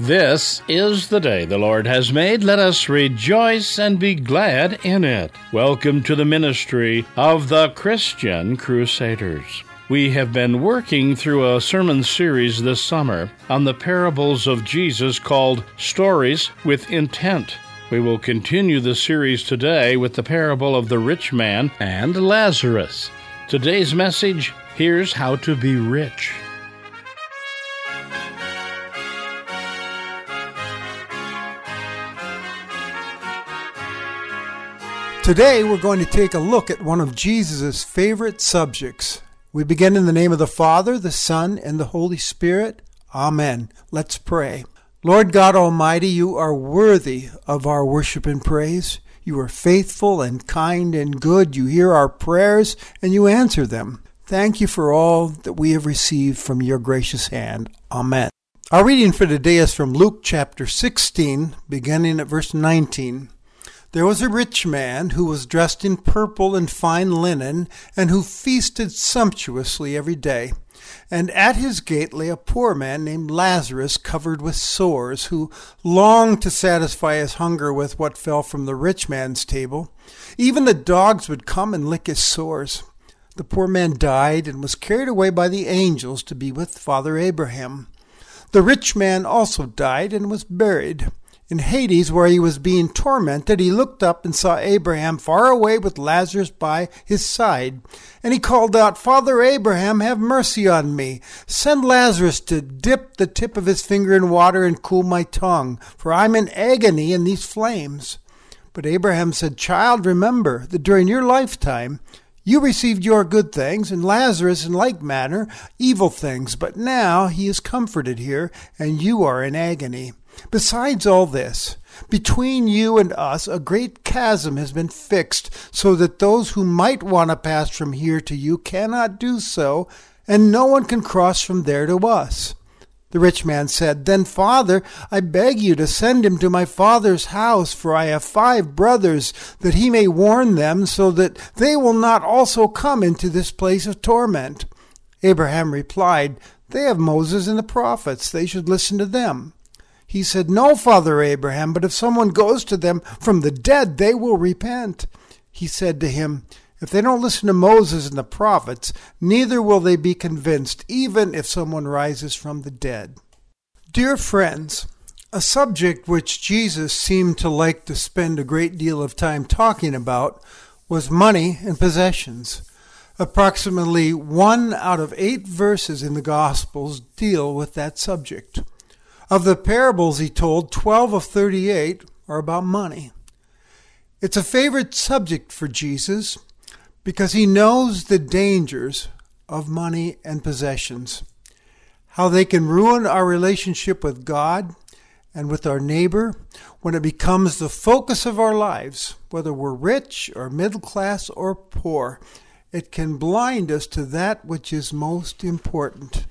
This is the day the Lord has made. Let us rejoice and be glad in it. Welcome to the ministry of the Christian Crusaders. We have been working through a sermon series this summer on the parables of Jesus called Stories with Intent. We will continue the series today with the parable of the rich man and Lazarus. Today's message here's how to be rich. Today, we're going to take a look at one of Jesus' favorite subjects. We begin in the name of the Father, the Son, and the Holy Spirit. Amen. Let's pray. Lord God Almighty, you are worthy of our worship and praise. You are faithful and kind and good. You hear our prayers and you answer them. Thank you for all that we have received from your gracious hand. Amen. Our reading for today is from Luke chapter 16, beginning at verse 19. There was a rich man who was dressed in purple and fine linen, and who feasted sumptuously every day. And at his gate lay a poor man named Lazarus, covered with sores, who longed to satisfy his hunger with what fell from the rich man's table. Even the dogs would come and lick his sores. The poor man died and was carried away by the angels to be with Father Abraham. The rich man also died and was buried. In Hades, where he was being tormented, he looked up and saw Abraham far away with Lazarus by his side. And he called out, Father Abraham, have mercy on me. Send Lazarus to dip the tip of his finger in water and cool my tongue, for I'm in agony in these flames. But Abraham said, Child, remember that during your lifetime you received your good things, and Lazarus in like manner evil things. But now he is comforted here, and you are in agony. Besides all this, between you and us a great chasm has been fixed, so that those who might want to pass from here to you cannot do so, and no one can cross from there to us. The rich man said, Then, father, I beg you to send him to my father's house, for I have five brothers, that he may warn them, so that they will not also come into this place of torment. Abraham replied, They have Moses and the prophets, they should listen to them. He said, No, Father Abraham, but if someone goes to them from the dead, they will repent. He said to him, If they don't listen to Moses and the prophets, neither will they be convinced, even if someone rises from the dead. Dear friends, a subject which Jesus seemed to like to spend a great deal of time talking about was money and possessions. Approximately one out of eight verses in the Gospels deal with that subject. Of the parables he told, 12 of 38 are about money. It's a favorite subject for Jesus because he knows the dangers of money and possessions, how they can ruin our relationship with God and with our neighbor when it becomes the focus of our lives, whether we're rich or middle class or poor. It can blind us to that which is most important.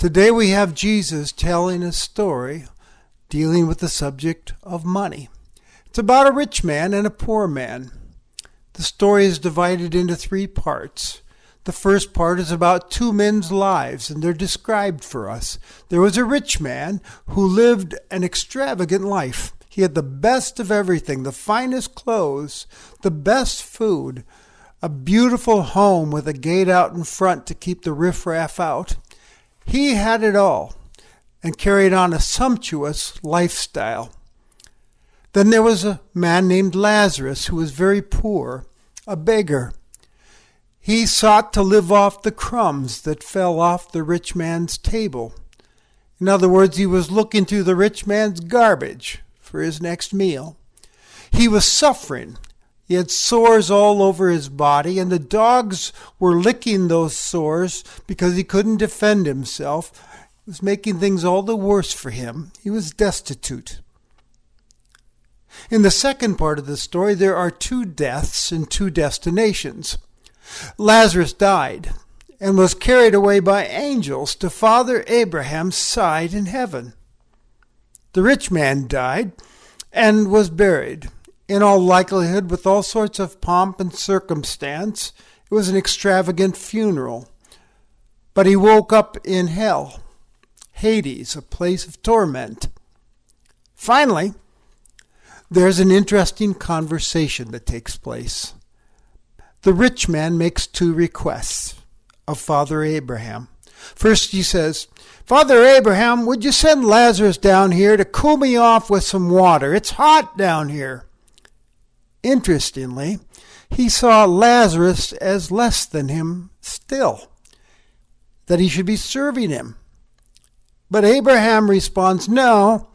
Today we have Jesus telling a story dealing with the subject of money. It's about a rich man and a poor man. The story is divided into three parts. The first part is about two men's lives, and they're described for us. There was a rich man who lived an extravagant life. He had the best of everything the finest clothes, the best food, a beautiful home with a gate out in front to keep the riffraff out. He had it all and carried on a sumptuous lifestyle. Then there was a man named Lazarus who was very poor, a beggar. He sought to live off the crumbs that fell off the rich man's table. In other words, he was looking through the rich man's garbage for his next meal. He was suffering he had sores all over his body, and the dogs were licking those sores because he couldn't defend himself. It was making things all the worse for him. He was destitute. In the second part of the story, there are two deaths and two destinations. Lazarus died and was carried away by angels to Father Abraham's side in heaven. The rich man died and was buried in all likelihood with all sorts of pomp and circumstance. It was an extravagant funeral. But he woke up in hell. Hades, a place of torment. Finally, there's an interesting conversation that takes place. The rich man makes two requests of Father Abraham. First, he says, Father Abraham, would you send Lazarus down here to cool me off with some water? It's hot down here. Interestingly, he saw Lazarus as less than him still, that he should be serving him. But Abraham responds, No,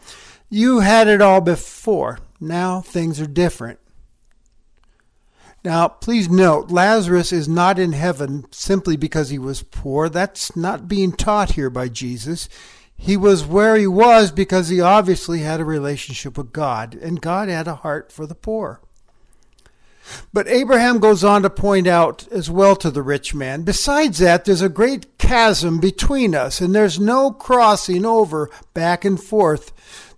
you had it all before. Now things are different. Now, please note, Lazarus is not in heaven simply because he was poor. That's not being taught here by Jesus. He was where he was because he obviously had a relationship with God, and God had a heart for the poor. But Abraham goes on to point out as well to the rich man besides that, there's a great chasm between us, and there's no crossing over back and forth.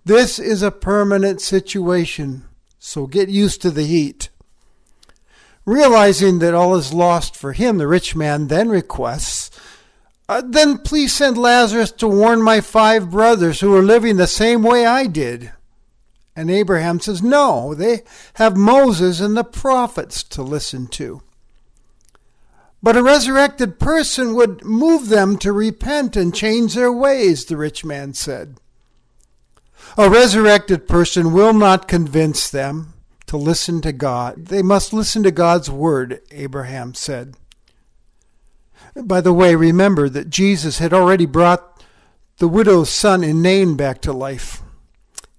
This is a permanent situation, so get used to the heat. Realizing that all is lost for him, the rich man then requests, uh, Then please send Lazarus to warn my five brothers who are living the same way I did. And Abraham says, No, they have Moses and the prophets to listen to. But a resurrected person would move them to repent and change their ways, the rich man said. A resurrected person will not convince them to listen to God. They must listen to God's word, Abraham said. By the way, remember that Jesus had already brought the widow's son in Nain back to life.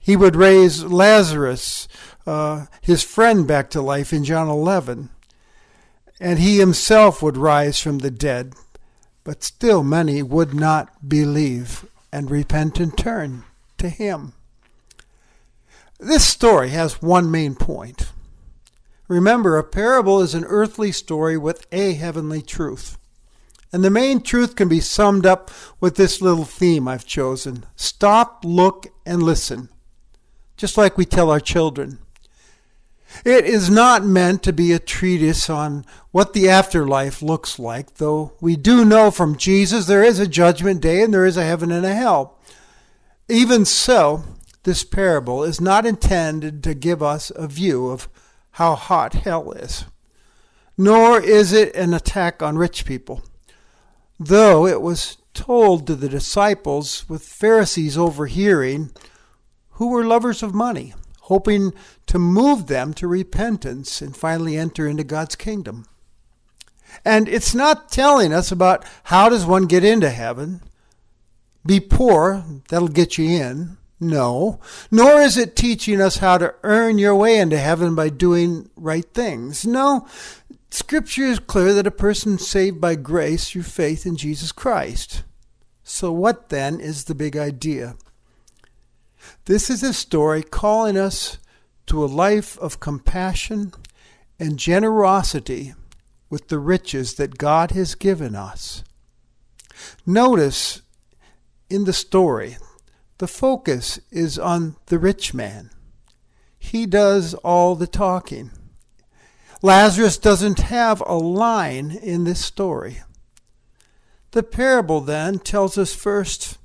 He would raise Lazarus, uh, his friend, back to life in John 11. And he himself would rise from the dead. But still, many would not believe and repent and turn to him. This story has one main point. Remember, a parable is an earthly story with a heavenly truth. And the main truth can be summed up with this little theme I've chosen stop, look, and listen, just like we tell our children. It is not meant to be a treatise on what the afterlife looks like, though we do know from Jesus there is a judgment day and there is a heaven and a hell. Even so, this parable is not intended to give us a view of how hot hell is, nor is it an attack on rich people, though it was told to the disciples with Pharisees overhearing who were lovers of money, hoping to move them to repentance and finally enter into God's kingdom. And it's not telling us about how does one get into heaven. Be poor, that'll get you in. No, nor is it teaching us how to earn your way into heaven by doing right things. No, Scripture is clear that a person saved by grace through faith in Jesus Christ. So, what then is the big idea? This is a story calling us to a life of compassion and generosity with the riches that God has given us. Notice in the story the focus is on the rich man. He does all the talking. Lazarus doesn't have a line in this story. The parable then tells us first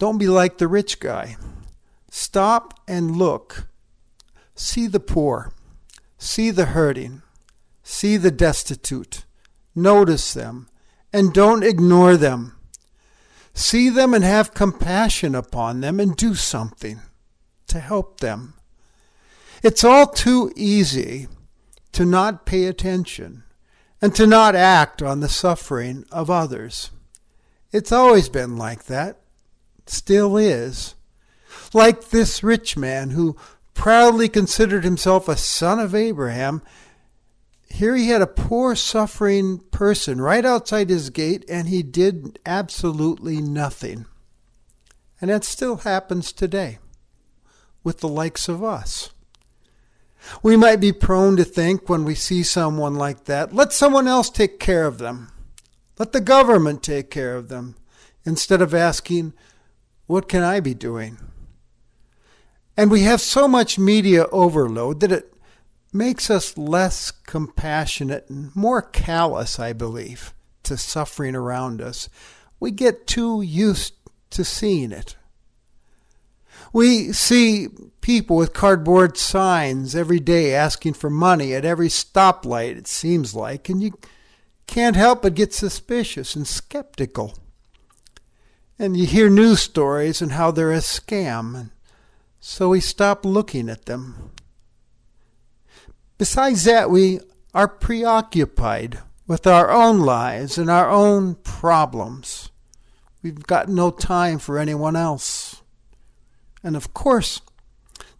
don't be like the rich guy. Stop and look. See the poor. See the hurting. See the destitute. Notice them. And don't ignore them. See them and have compassion upon them and do something to help them. It's all too easy to not pay attention and to not act on the suffering of others. It's always been like that, still is. Like this rich man who proudly considered himself a son of Abraham here he had a poor, suffering person right outside his gate, and he did absolutely nothing. And that still happens today with the likes of us. We might be prone to think when we see someone like that, let someone else take care of them. Let the government take care of them, instead of asking, what can I be doing? And we have so much media overload that it makes us less compassionate and more callous, I believe, to suffering around us. We get too used to seeing it. We see people with cardboard signs every day asking for money at every stoplight, it seems like, and you can't help but get suspicious and skeptical. And you hear news stories and how they're a scam, and so we stop looking at them. Besides that, we are preoccupied with our own lives and our own problems. We've got no time for anyone else. And of course,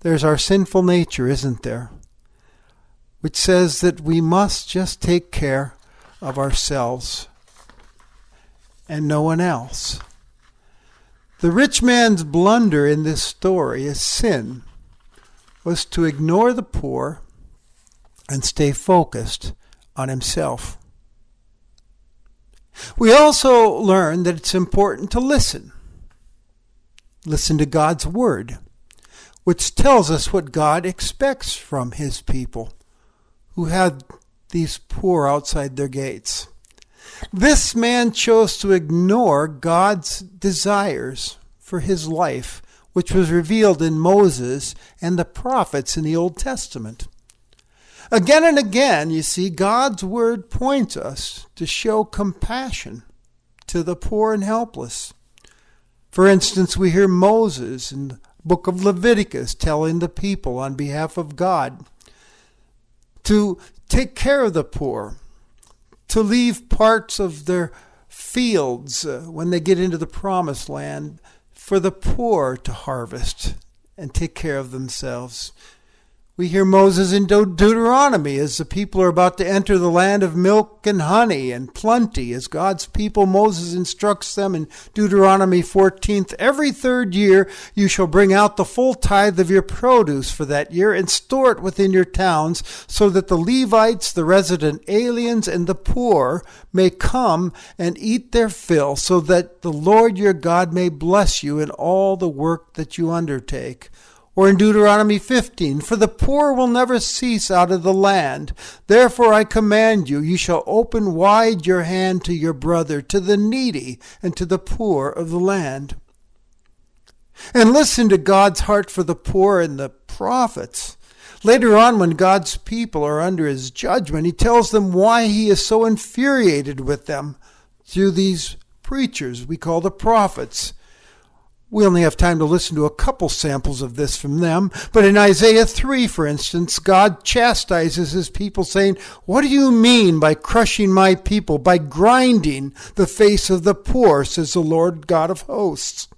there's our sinful nature, isn't there? Which says that we must just take care of ourselves and no one else. The rich man's blunder in this story, his sin, was to ignore the poor and stay focused on himself. We also learn that it's important to listen. Listen to God's Word, which tells us what God expects from His people who have these poor outside their gates. This man chose to ignore God's desires for his life, which was revealed in Moses and the prophets in the Old Testament. Again and again, you see, God's word points us to show compassion to the poor and helpless. For instance, we hear Moses in the book of Leviticus telling the people on behalf of God to take care of the poor, to leave parts of their fields uh, when they get into the promised land for the poor to harvest and take care of themselves. We hear Moses in Deuteronomy as the people are about to enter the land of milk and honey and plenty. As God's people, Moses instructs them in Deuteronomy 14th, every third year you shall bring out the full tithe of your produce for that year and store it within your towns so that the Levites, the resident aliens, and the poor may come and eat their fill so that the Lord your God may bless you in all the work that you undertake. Or in Deuteronomy 15, For the poor will never cease out of the land. Therefore I command you, you shall open wide your hand to your brother, to the needy, and to the poor of the land. And listen to God's heart for the poor and the prophets. Later on, when God's people are under his judgment, he tells them why he is so infuriated with them through these preachers we call the prophets. We only have time to listen to a couple samples of this from them, but in Isaiah 3, for instance, God chastises his people, saying, What do you mean by crushing my people, by grinding the face of the poor, says the Lord God of hosts?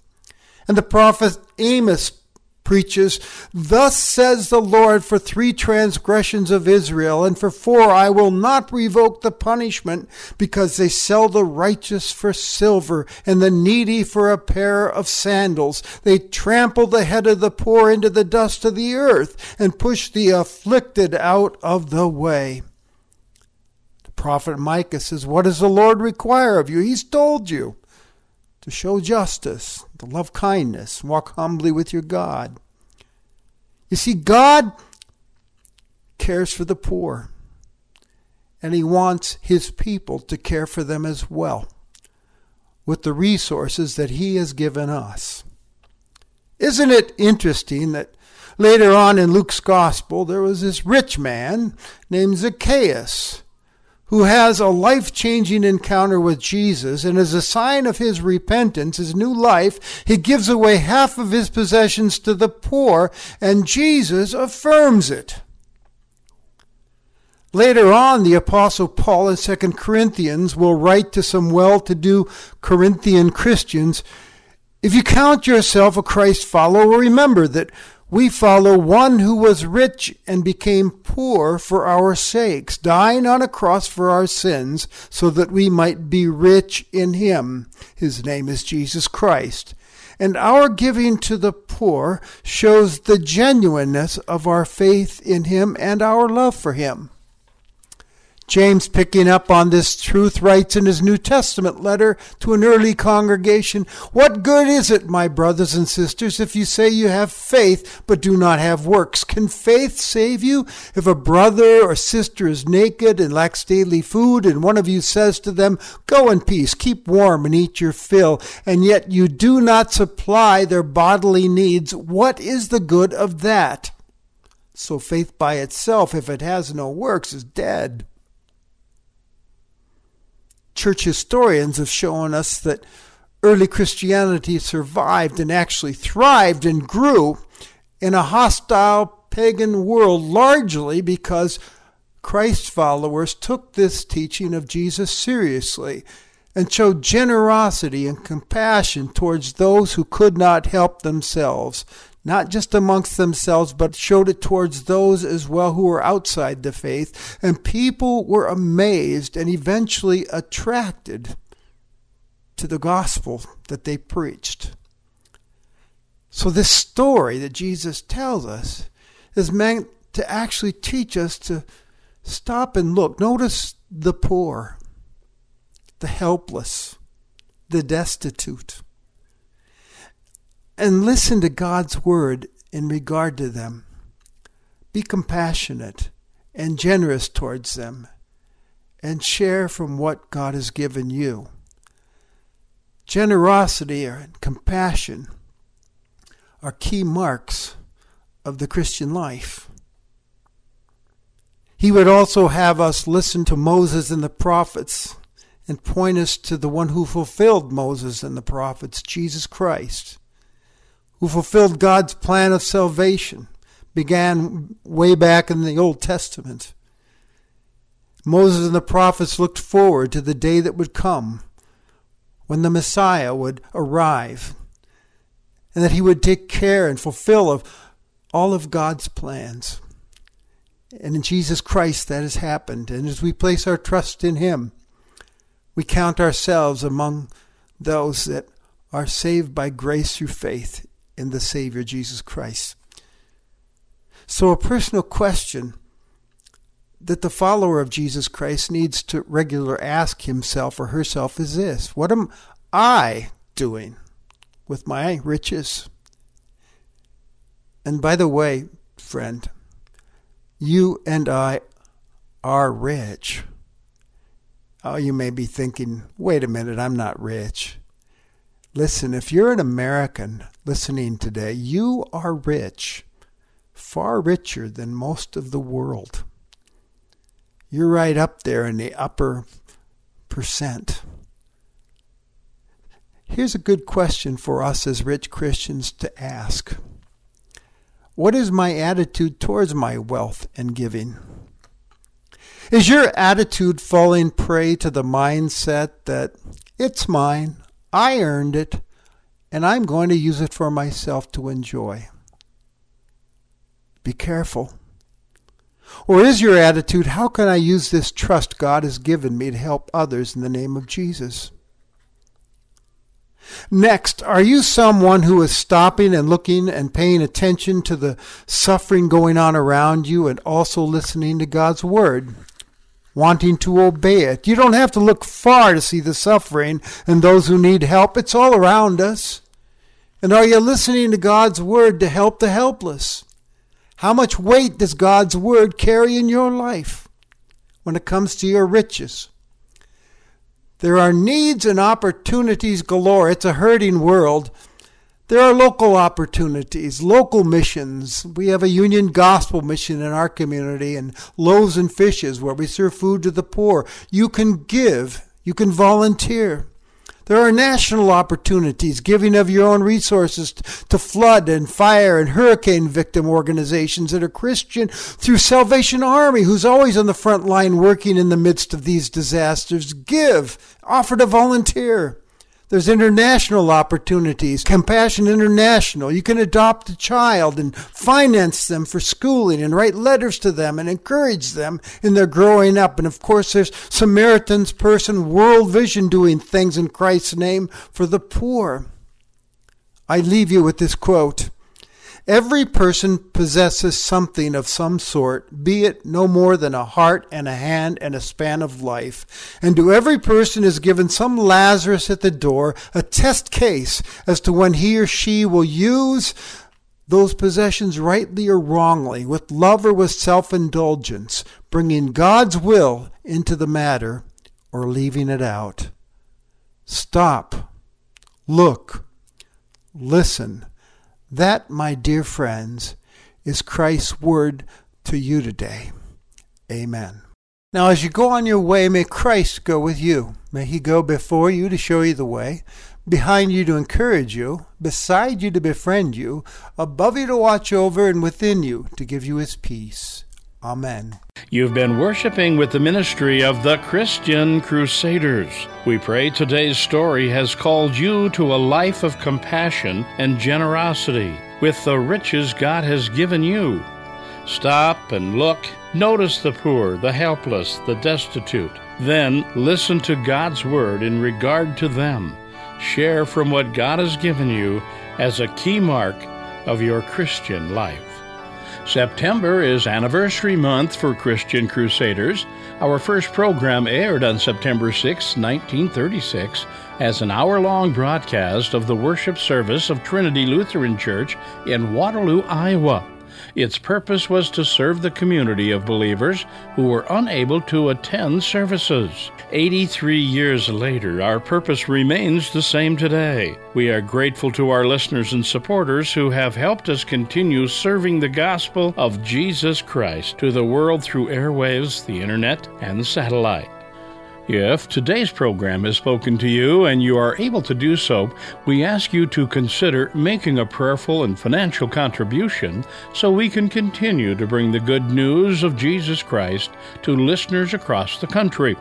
And the prophet Amos preaches, Thus says the Lord, for three transgressions of Israel, and for four I will not revoke the punishment, because they sell the righteous for silver, and the needy for a pair of sandals. They trample the head of the poor into the dust of the earth, and push the afflicted out of the way. The prophet Micah says, What does the Lord require of you? He's told you to show justice, to love kindness, walk humbly with your God. You see, God cares for the poor, and He wants His people to care for them as well with the resources that He has given us. Isn't it interesting that later on in Luke's Gospel there was this rich man named Zacchaeus? Who has a life changing encounter with Jesus, and as a sign of his repentance, his new life, he gives away half of his possessions to the poor, and Jesus affirms it. Later on, the Apostle Paul in 2 Corinthians will write to some well to do Corinthian Christians If you count yourself a Christ follower, remember that we follow one who was rich and became poor for our sakes, dying on a cross for our sins, so that we might be rich in him. His name is Jesus Christ. And our giving to the poor shows the genuineness of our faith in him and our love for him. James, picking up on this truth, writes in his New Testament letter to an early congregation What good is it, my brothers and sisters, if you say you have faith but do not have works? Can faith save you? If a brother or sister is naked and lacks daily food, and one of you says to them, Go in peace, keep warm, and eat your fill, and yet you do not supply their bodily needs, what is the good of that? So faith by itself, if it has no works, is dead church historians have shown us that early Christianity survived and actually thrived and grew in a hostile pagan world largely because Christ's followers took this teaching of Jesus seriously and showed generosity and compassion towards those who could not help themselves, not just amongst themselves, but showed it towards those as well who were outside the faith. And people were amazed and eventually attracted to the gospel that they preached. So, this story that Jesus tells us is meant to actually teach us to stop and look. Notice the poor, the helpless, the destitute and listen to God's word in regard to them. Be compassionate and generous towards them and share from what God has given you. Generosity and compassion are key marks of the Christian life. He would also have us listen to Moses and the prophets and point us to the one who fulfilled Moses and the prophets, Jesus Christ who fulfilled God's plan of salvation, began way back in the Old Testament. Moses and the prophets looked forward to the day that would come when the Messiah would arrive and that he would take care and fulfill of all of God's plans. And in Jesus Christ that has happened. And as we place our trust in him, we count ourselves among those that are saved by grace through faith in the Savior Jesus Christ. So, a personal question that the follower of Jesus Christ needs to regularly ask himself or herself is this What am I doing with my riches? And by the way, friend, you and I are rich. Oh, you may be thinking, wait a minute, I'm not rich. Listen, if you're an American listening today, you are rich, far richer than most of the world. You're right up there in the upper percent. Here's a good question for us as rich Christians to ask What is my attitude towards my wealth and giving? Is your attitude falling prey to the mindset that it's mine, I earned it, and I'm going to use it for myself to enjoy. Be careful. Or is your attitude, how can I use this trust God has given me to help others in the name of Jesus? Next, are you someone who is stopping and looking and paying attention to the suffering going on around you and also listening to God's Word? Wanting to obey it. You don't have to look far to see the suffering and those who need help. It's all around us. And are you listening to God's word to help the helpless? How much weight does God's word carry in your life when it comes to your riches? There are needs and opportunities galore. It's a hurting world. There are local opportunities, local missions. We have a Union Gospel mission in our community and Loaves and Fishes where we serve food to the poor. You can give, you can volunteer. There are national opportunities, giving of your own resources to flood and fire and hurricane victim organizations that are Christian through Salvation Army, who's always on the front line working in the midst of these disasters. Give, offer to volunteer. There's international opportunities, Compassion International. You can adopt a child and finance them for schooling and write letters to them and encourage them in their growing up. And of course, there's Samaritan's Purse, World Vision doing things in Christ's name for the poor. I leave you with this quote Every person possesses something of some sort, be it no more than a heart and a hand and a span of life. And to every person is given some Lazarus at the door, a test case as to when he or she will use those possessions rightly or wrongly, with love or with self indulgence, bringing God's will into the matter or leaving it out. Stop, look, listen. That, my dear friends, is Christ's word to you today. Amen. Now, as you go on your way, may Christ go with you. May he go before you to show you the way behind you to encourage you, beside you to befriend you, above you to watch over, and within you to give you his peace. Amen. You've been worshiping with the ministry of the Christian Crusaders. We pray today's story has called you to a life of compassion and generosity with the riches God has given you. Stop and look, notice the poor, the helpless, the destitute. Then listen to God's word in regard to them share from what God has given you as a key mark of your Christian life. September is anniversary month for Christian Crusaders. Our first program aired on September 6, 1936, as an hour long broadcast of the worship service of Trinity Lutheran Church in Waterloo, Iowa. Its purpose was to serve the community of believers who were unable to attend services. 83 years later, our purpose remains the same today. We are grateful to our listeners and supporters who have helped us continue serving the gospel of Jesus Christ to the world through airwaves, the internet, and satellite. If today's program has spoken to you and you are able to do so, we ask you to consider making a prayerful and financial contribution so we can continue to bring the good news of Jesus Christ to listeners across the country.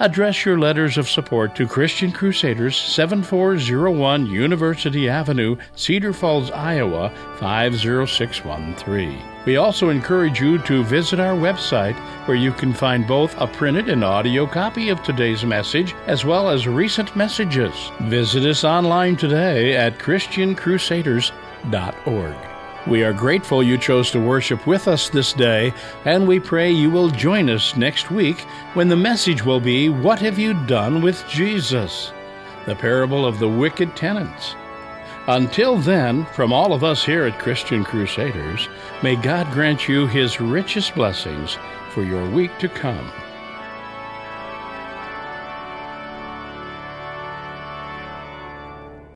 Address your letters of support to Christian Crusaders, 7401 University Avenue, Cedar Falls, Iowa 50613. We also encourage you to visit our website where you can find both a printed and audio copy of today's message as well as recent messages. Visit us online today at ChristianCrusaders.org. We are grateful you chose to worship with us this day, and we pray you will join us next week when the message will be What Have You Done with Jesus? The parable of the wicked tenants. Until then, from all of us here at Christian Crusaders, may God grant you his richest blessings for your week to come.